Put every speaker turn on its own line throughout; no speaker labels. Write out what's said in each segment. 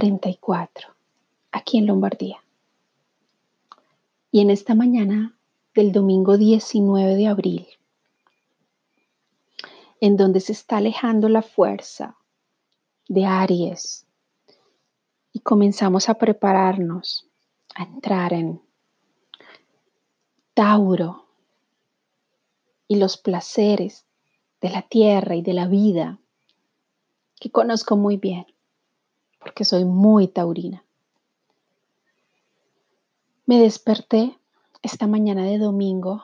Cuarentena, día 44, aquí en Lombardía. Y en esta mañana del domingo 19 de abril, en donde se está alejando la fuerza de Aries y comenzamos a prepararnos a entrar en Tauro y los placeres de la tierra y de la vida que conozco muy bien, porque soy muy taurina. Me desperté esta mañana de domingo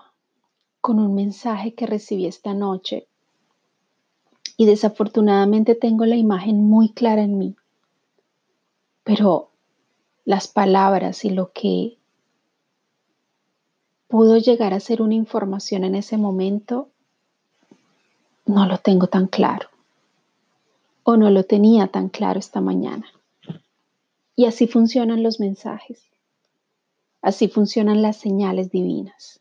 con un mensaje que recibí esta noche y desafortunadamente tengo la imagen muy clara en mí, pero las palabras y lo que pudo llegar a ser una información en ese momento no lo tengo tan claro o no lo tenía tan claro esta mañana. Y así funcionan los mensajes. Así funcionan las señales divinas.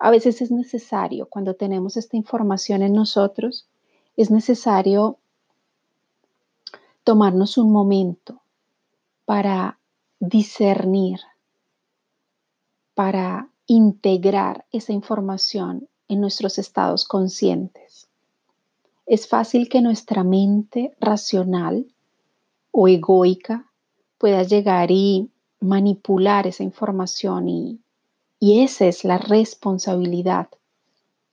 A veces es necesario, cuando tenemos esta información en nosotros, es necesario tomarnos un momento para discernir, para integrar esa información en nuestros estados conscientes es fácil que nuestra mente racional o egoica pueda llegar y manipular esa información y, y esa es la responsabilidad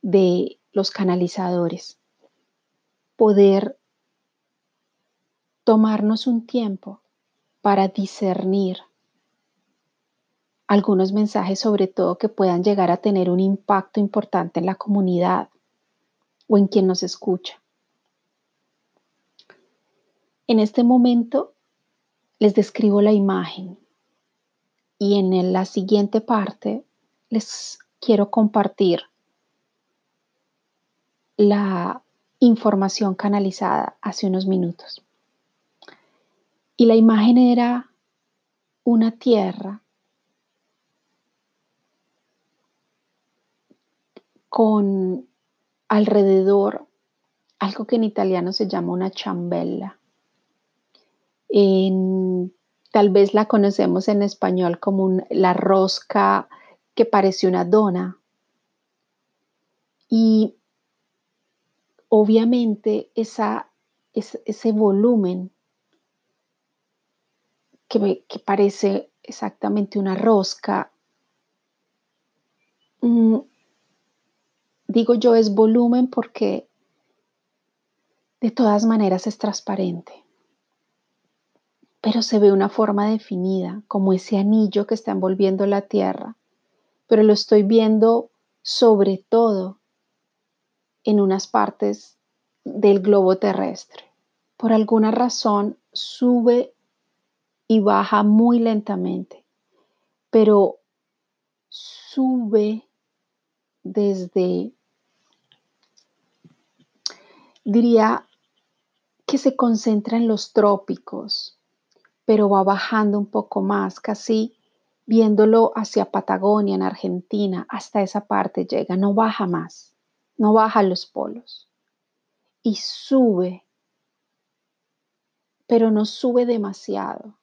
de los canalizadores. Poder tomarnos un tiempo para discernir algunos mensajes sobre todo que puedan llegar a tener un impacto importante en la comunidad o en quien nos escucha. En este momento les describo la imagen y en la siguiente parte les quiero compartir la información canalizada hace unos minutos. Y la imagen era una tierra con alrededor algo que en italiano se llama una chambella tal vez la conocemos en español como la rosca que parece una dona. Y obviamente esa, ese volumen que, que, parece exactamente una rosca, mm, digo yo es volumen porque de todas maneras es transparente pero se ve una forma definida, como ese anillo que está envolviendo la Tierra, pero lo estoy viendo sobre todo en unas partes del globo terrestre. Por alguna razón sube y baja muy lentamente, pero sube desde, diría que se concentra en los trópicos, pero va bajando un poco más, casi viéndolo hacia Patagonia, en Argentina, hasta esa parte llega, no baja más, no baja los polos. Y sube, pero no sube demasiado.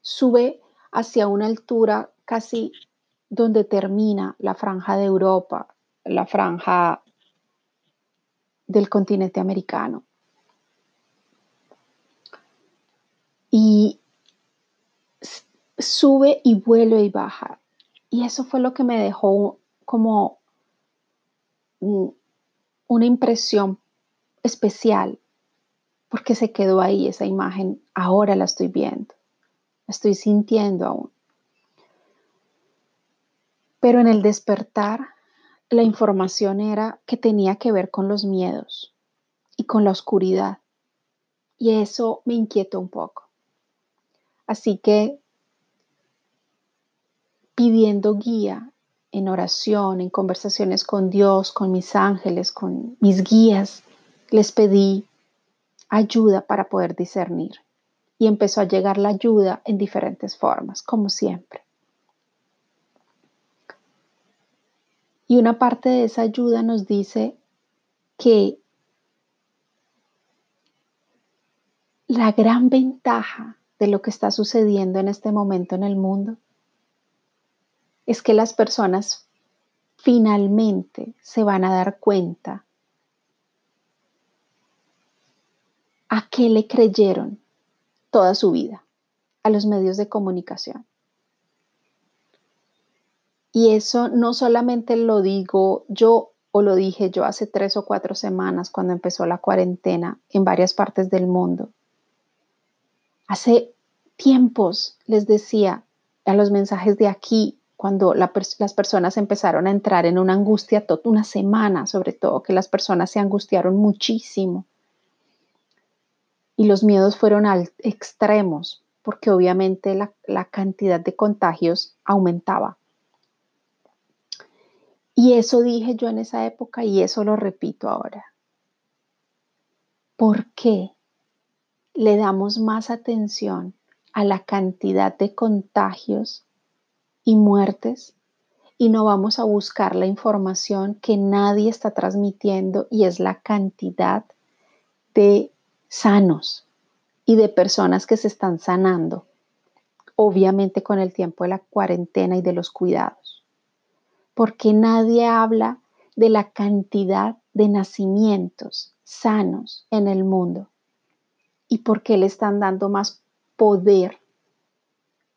Sube hacia una altura casi donde termina la franja de Europa, la franja del continente americano. Y sube y vuelve y baja. Y eso fue lo que me dejó como una impresión especial, porque se quedó ahí esa imagen, ahora la estoy viendo, la estoy sintiendo aún. Pero en el despertar, la información era que tenía que ver con los miedos y con la oscuridad. Y eso me inquietó un poco. Así que pidiendo guía en oración, en conversaciones con Dios, con mis ángeles, con mis guías, les pedí ayuda para poder discernir. Y empezó a llegar la ayuda en diferentes formas, como siempre. Y una parte de esa ayuda nos dice que la gran ventaja de lo que está sucediendo en este momento en el mundo es que las personas finalmente se van a dar cuenta a qué le creyeron toda su vida, a los medios de comunicación. Y eso no solamente lo digo yo o lo dije yo hace tres o cuatro semanas cuando empezó la cuarentena en varias partes del mundo. Hace tiempos les decía a los mensajes de aquí, cuando las personas empezaron a entrar en una angustia, toda una semana sobre todo, que las personas se angustiaron muchísimo. Y los miedos fueron al extremos, porque obviamente la, la cantidad de contagios aumentaba. Y eso dije yo en esa época y eso lo repito ahora. ¿Por qué le damos más atención a la cantidad de contagios y muertes y no vamos a buscar la información que nadie está transmitiendo y es la cantidad de sanos y de personas que se están sanando, obviamente con el tiempo de la cuarentena y de los cuidados. Porque nadie habla de la cantidad de nacimientos sanos en el mundo y por qué le están dando más poder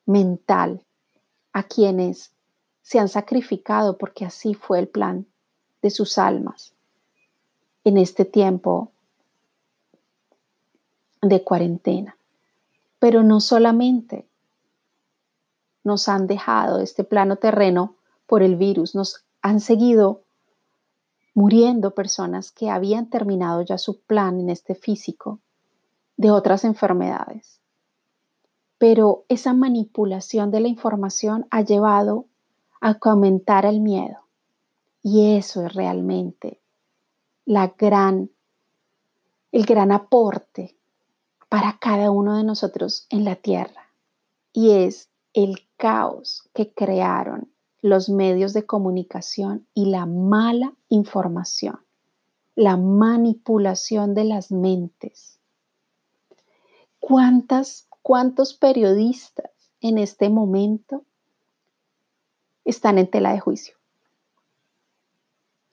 mental a quienes se han sacrificado porque así fue el plan de sus almas en este tiempo de cuarentena. Pero no solamente nos han dejado este plano terreno por el virus, nos han seguido muriendo personas que habían terminado ya su plan en este físico de otras enfermedades pero esa manipulación de la información ha llevado a aumentar el miedo. Y eso es realmente la gran, el gran aporte para cada uno de nosotros en la tierra. Y es el caos que crearon los medios de comunicación y la mala información, la manipulación de las mentes. ¿Cuántas ¿Cuántos periodistas en este momento están en tela de juicio?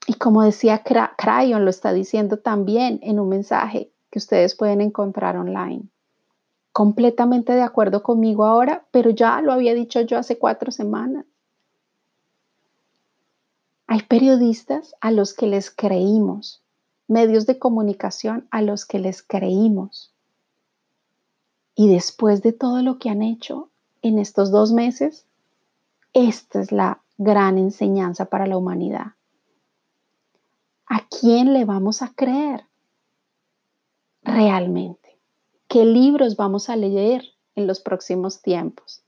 Y como decía Crayon, lo está diciendo también en un mensaje que ustedes pueden encontrar online. Completamente de acuerdo conmigo ahora, pero ya lo había dicho yo hace cuatro semanas. Hay periodistas a los que les creímos, medios de comunicación a los que les creímos. Y después de todo lo que han hecho en estos dos meses, esta es la gran enseñanza para la humanidad. ¿A quién le vamos a creer realmente? ¿Qué libros vamos a leer en los próximos tiempos?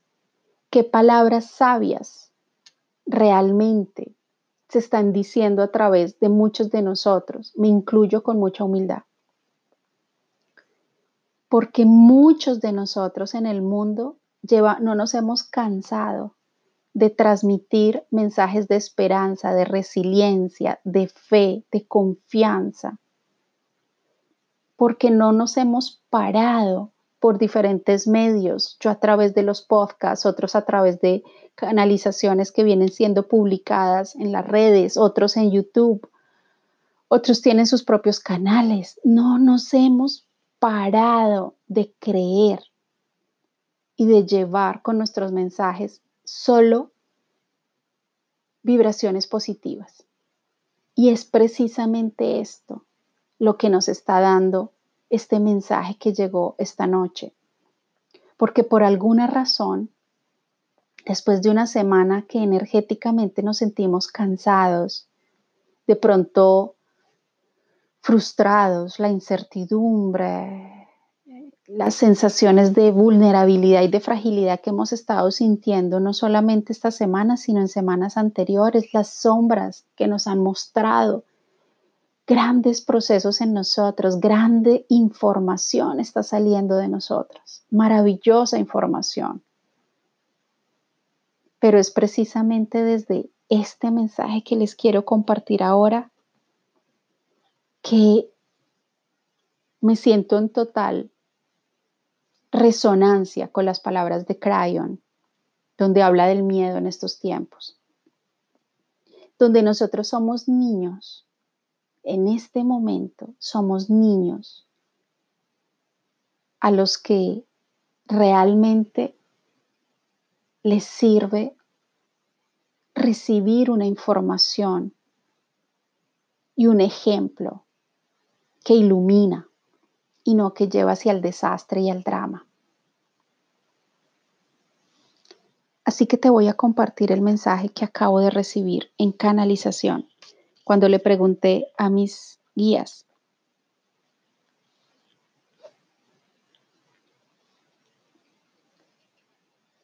¿Qué palabras sabias realmente se están diciendo a través de muchos de nosotros? Me incluyo con mucha humildad porque muchos de nosotros en el mundo no nos hemos cansado de transmitir mensajes de esperanza, de resiliencia, de fe, de confianza, porque no nos hemos parado por diferentes medios, yo a través de los podcasts, otros a través de canalizaciones que vienen siendo publicadas en las redes, otros en YouTube, otros tienen sus propios canales. No nos hemos parado de creer y de llevar con nuestros mensajes solo vibraciones positivas. Y es precisamente esto lo que nos está dando este mensaje que llegó esta noche. Porque por alguna razón, después de una semana que energéticamente nos sentimos cansados, de pronto frustrados, la incertidumbre, las sensaciones de vulnerabilidad y de fragilidad que hemos estado sintiendo no solamente esta semana, sino en semanas anteriores, las sombras que nos han mostrado grandes procesos en nosotros, grande información está saliendo de nosotros, maravillosa información. Pero es precisamente desde este mensaje que les quiero compartir ahora que me siento en total resonancia con las palabras de Crayon, donde habla del miedo en estos tiempos, donde nosotros somos niños, en este momento somos niños a los que realmente les sirve recibir una información y un ejemplo que ilumina y no que lleva hacia el desastre y el drama. Así que te voy a compartir el mensaje que acabo de recibir en canalización cuando le pregunté a mis guías.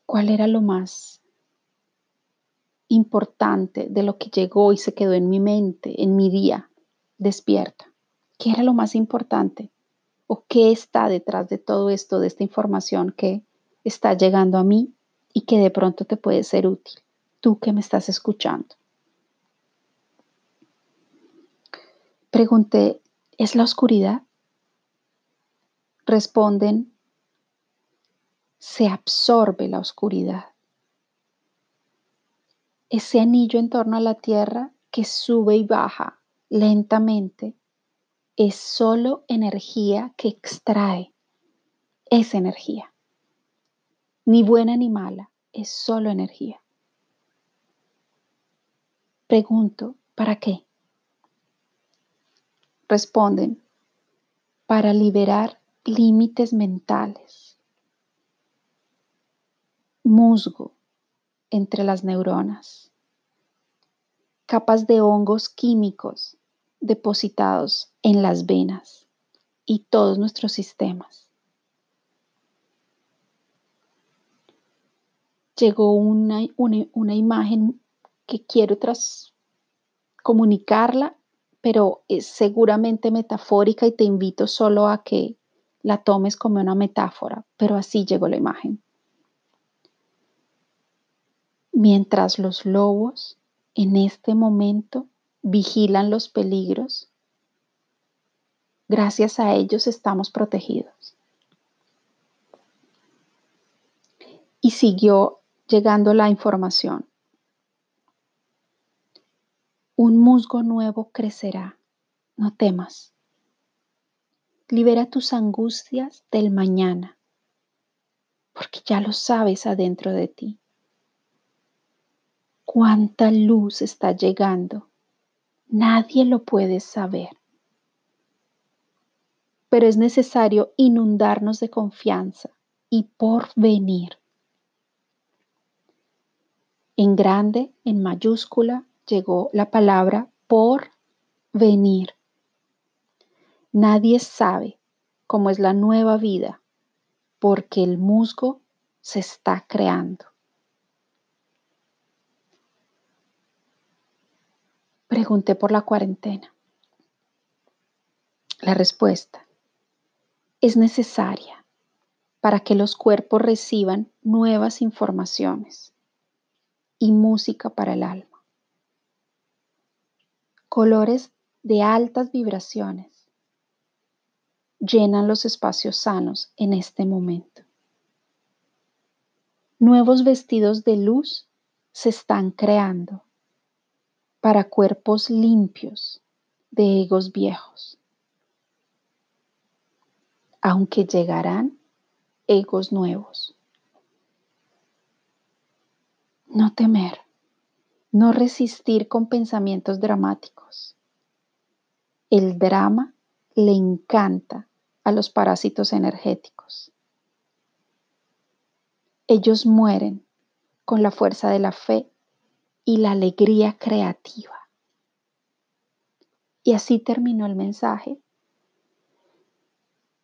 ¿Cuál era lo más importante de lo que llegó y se quedó en mi mente, en mi día despierta? ¿Qué era lo más importante? ¿O qué está detrás de todo esto, de esta información que está llegando a mí y que de pronto te puede ser útil? Tú que me estás escuchando. Pregunté, ¿es la oscuridad? Responden, se absorbe la oscuridad. Ese anillo en torno a la Tierra que sube y baja lentamente es solo energía que extrae esa energía. Ni buena ni mala, es solo energía. Pregunto, ¿para qué? responden para liberar límites mentales, musgo entre las neuronas, capas de hongos químicos depositados en las venas y todos nuestros sistemas. Llegó una, una, imagen que quiero tras comunicarla pero es seguramente metafórica y te invito solo a que la tomes como una metáfora, pero así llegó la imagen. Mientras los lobos en este momento vigilan los peligros, gracias a ellos estamos protegidos. Y siguió llegando la información. Un musgo nuevo crecerá, no temas. Libera tus angustias del mañana, porque ya lo sabes adentro de ti. Cuánta luz está llegando, nadie lo puede saber. Pero es necesario inundarnos de confianza y por venir. En grande, en mayúscula, llegó la palabra por venir. Nadie sabe cómo es la nueva vida porque el musgo se está creando. Pregunté por la cuarentena. La respuesta es necesaria para que los cuerpos reciban nuevas informaciones y música para el alma colores de altas vibraciones llenan los espacios sanos en este momento. Nuevos vestidos de luz se están creando para cuerpos limpios de egos viejos, aunque llegarán egos nuevos. No temer no resistir con pensamientos dramáticos. El drama le encanta a los parásitos energéticos. Ellos mueren con la fuerza de la fe y la alegría creativa. Y así terminó el mensaje,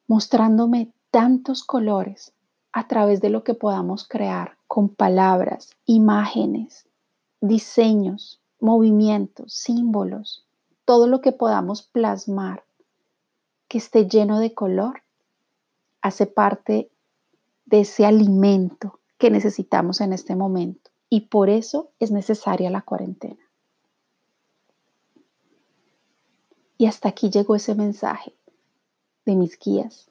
mostrándome tantos colores a través de lo que podamos crear con palabras, imágenes, diseños, movimientos, símbolos, todo lo que podamos plasmar que esté lleno de color, hace parte de ese alimento que necesitamos en este momento. Y por eso es necesaria la cuarentena. Y hasta aquí llegó ese mensaje de mis guías.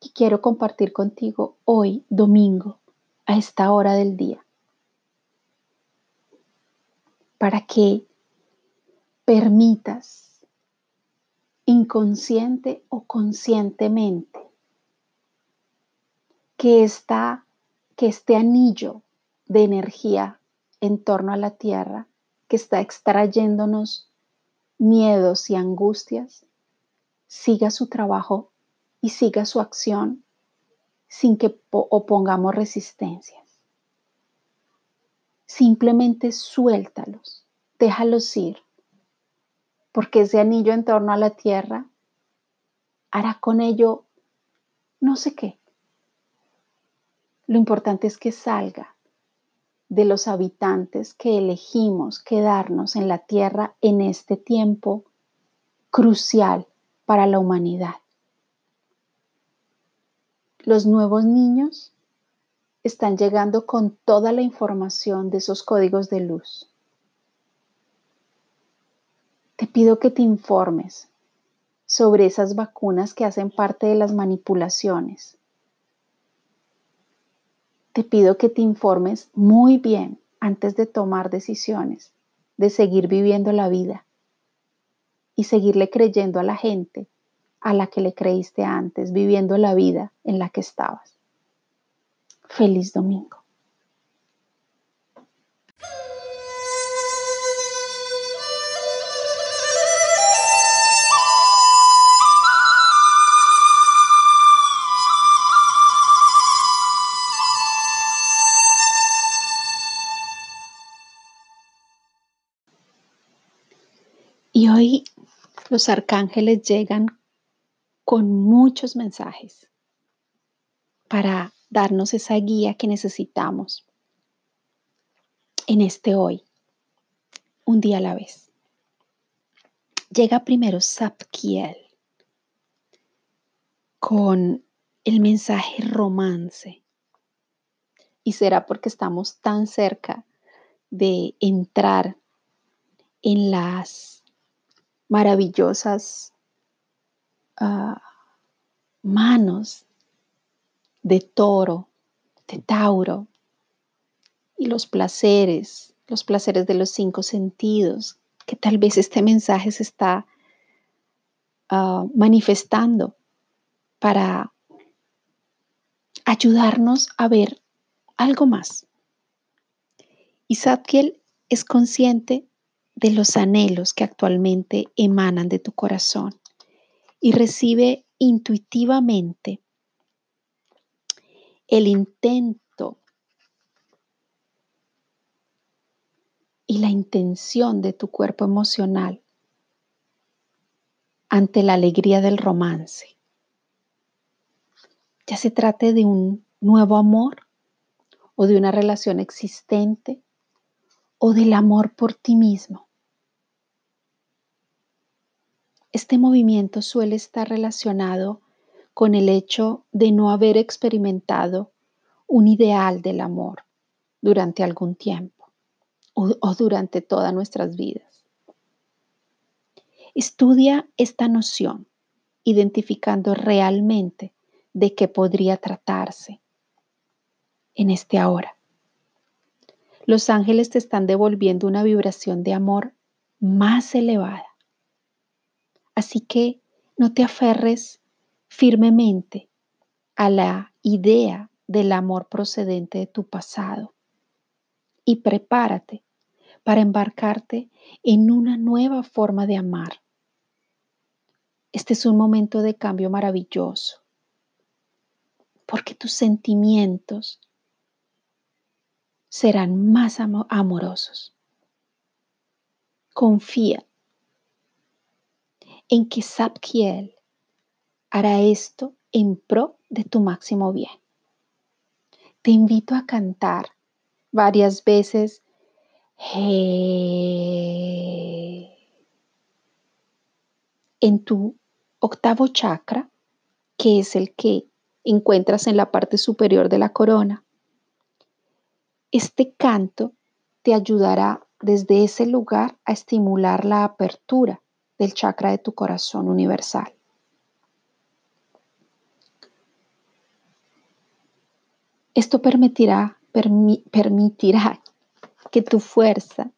Y quiero compartir contigo hoy, domingo, a esta hora del día, para que permitas inconsciente o conscientemente que, esta, que este anillo de energía en torno a la Tierra que está extrayéndonos miedos y angustias, siga su trabajo y siga su acción sin que opongamos resistencias. Simplemente suéltalos, déjalos ir, porque ese anillo en torno a la tierra hará con ello no sé qué. Lo importante es que salga de los habitantes que elegimos quedarnos en la tierra en este tiempo crucial para la humanidad. Los nuevos niños están llegando con toda la información de esos códigos de luz. Te pido que te informes sobre esas vacunas que hacen parte de las manipulaciones te pido que te informes muy bien antes de tomar decisiones, de seguir viviendo la vida y seguirle creyendo a la gente a la que le creíste antes, viviendo la vida en la que estabas. Feliz domingo. Los arcángeles llegan con muchos mensajes para darnos esa guía que necesitamos en este hoy, un día a la vez. Llega primero Sapkiel con el mensaje romance. Y será porque estamos tan cerca de entrar en las maravillosas ah, manos de toro, de Tauro, y los placeres, los placeres de los cinco sentidos, que tal vez este mensaje se está ah, manifestando para ayudarnos a ver algo más. Y Satkiel es consciente de los anhelos que actualmente emanan de tu corazón y recibe intuitivamente el intento y la intención de tu cuerpo emocional ante la alegría del romance. Ya se trate de un nuevo amor o de una relación existente o del amor por ti mismo. Este movimiento suele estar relacionado con el hecho de no haber experimentado un ideal del amor durante algún tiempo o, durante todas nuestras vidas. Estudia esta noción, identificando realmente de qué podría tratarse en este ahora. Los ángeles te están devolviendo una vibración de amor más elevada Así que no te aferres firmemente a la idea del amor procedente de tu pasado y prepárate para embarcarte en una nueva forma de amar. Este es un momento de cambio maravilloso, porque tus sentimientos serán más amorosos. Confía en que Sapkiel hará esto en pro de tu máximo bien. Te invito a cantar varias veces en tu octavo chakra, que es el que encuentras en la parte superior de la corona. Este canto te ayudará desde ese lugar a estimular la apertura del chakra de tu corazón universal. Esto permitirá, permitirá que tu fuerza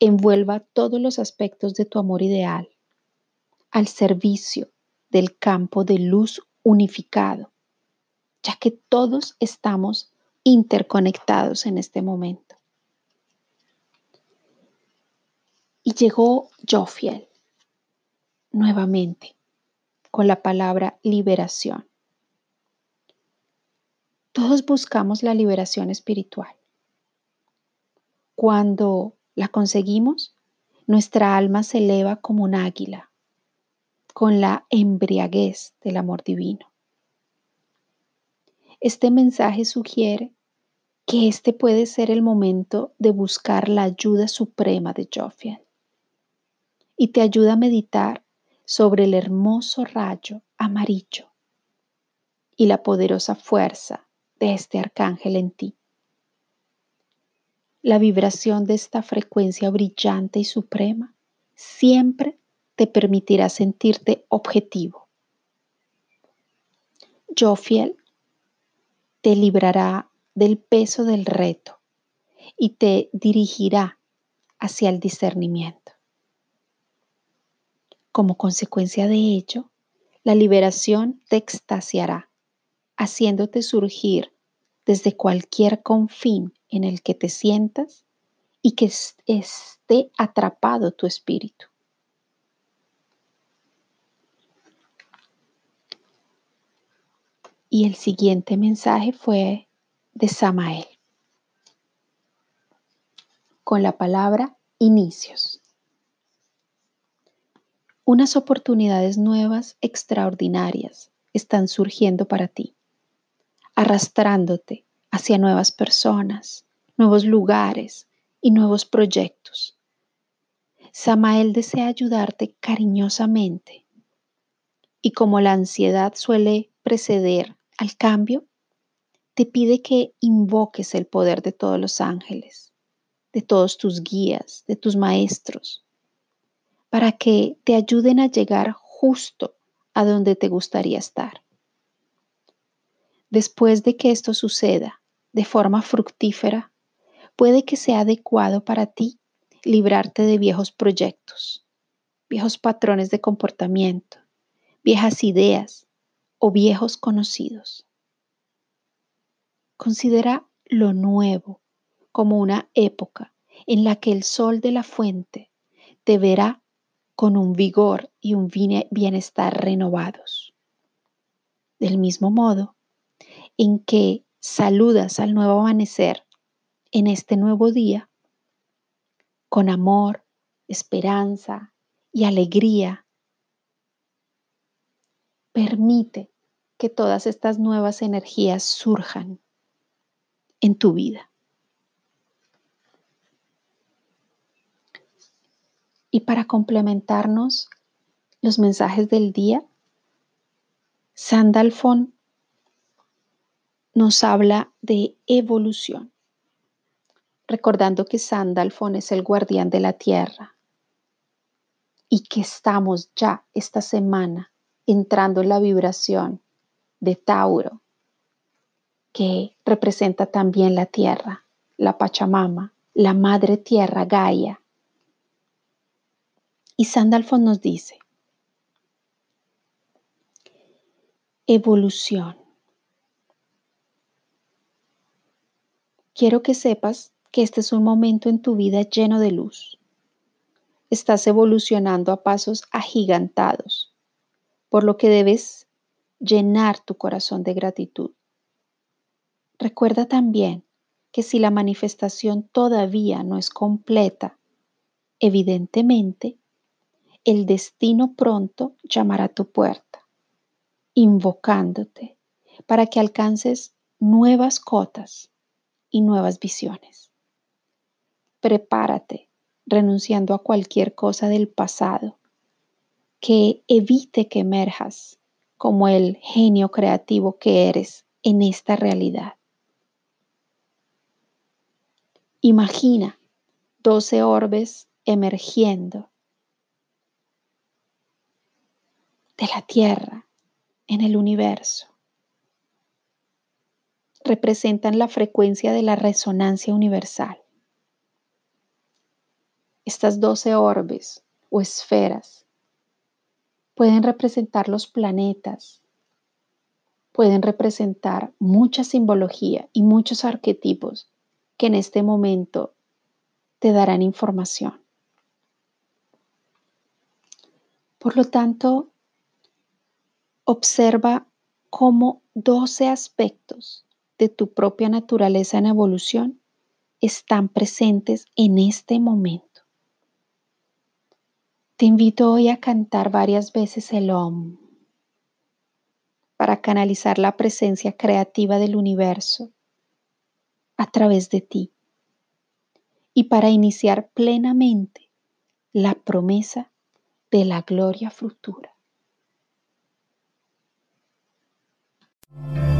envuelva todos los aspectos de tu amor ideal al servicio del campo de luz unificado, ya que todos estamos interconectados en este momento. Y llegó Jofiel nuevamente con la palabra liberación. Todos buscamos la liberación espiritual. Cuando la conseguimos, nuestra alma se eleva como un águila, con la embriaguez del amor divino. Este mensaje sugiere que este puede ser el momento de buscar la ayuda suprema de Jophiel y te ayuda a meditar sobre el hermoso rayo amarillo y la poderosa fuerza de este arcángel en ti. La vibración de esta frecuencia brillante y suprema siempre te permitirá sentirte objetivo. Jofiel te librará del peso del reto y te dirigirá hacia el discernimiento. Como consecuencia de ello, la liberación te extasiará, haciéndote surgir desde cualquier confín en el que te sientas y que esté atrapado tu espíritu. Y el siguiente mensaje fue de Samael con la palabra inicios. Unas oportunidades nuevas, extraordinarias, están surgiendo para ti, arrastrándote hacia nuevas personas, nuevos lugares y nuevos proyectos. Samael desea ayudarte cariñosamente y como la ansiedad suele preceder al cambio, te pide que invoques el poder de todos los ángeles, de todos tus guías, de tus maestros, para que te ayuden a llegar justo a donde te gustaría estar. Después de que esto suceda de forma fructífera, puede que sea adecuado para ti librarte de viejos proyectos, viejos patrones de comportamiento, viejas ideas o viejos conocidos. Considera lo nuevo como una época en la que el sol de la fuente te verá con un vigor y un bienestar renovados. Del mismo modo en que saludas al nuevo amanecer en este nuevo día, con amor, esperanza y alegría Permite que todas estas nuevas energías surjan en tu vida. Y para complementarnos los mensajes del día, Sandalfon nos habla de evolución, recordando que Sandalfon es el guardián de la tierra y que estamos ya esta semana entrando en la vibración de Tauro, que representa también la tierra, la Pachamama, la madre tierra Gaia. Y Sandalfon nos dice, evolución. Quiero que sepas que este es un momento en tu vida lleno de luz. Estás evolucionando a pasos agigantados por lo que debes llenar tu corazón de gratitud. Recuerda también que si la manifestación todavía no es completa, evidentemente, el destino pronto llamará a tu puerta, invocándote para que alcances nuevas cotas y nuevas visiones. Prepárate renunciando a cualquier cosa del pasado que evite que emerjas como el genio creativo que eres en esta realidad. Imagina 12 orbes emergiendo de la Tierra en el universo, representan la frecuencia de la resonancia universal. Estas 12 orbes o esferas pueden representar los planetas, pueden representar mucha simbología y muchos arquetipos que en este momento te darán información. Por lo tanto, observa cómo 12 aspectos de tu propia naturaleza en evolución están presentes en este momento. Te invito hoy a cantar varias veces el OM para canalizar la presencia creativa del universo a través de ti y para iniciar plenamente la promesa de la gloria futura. え?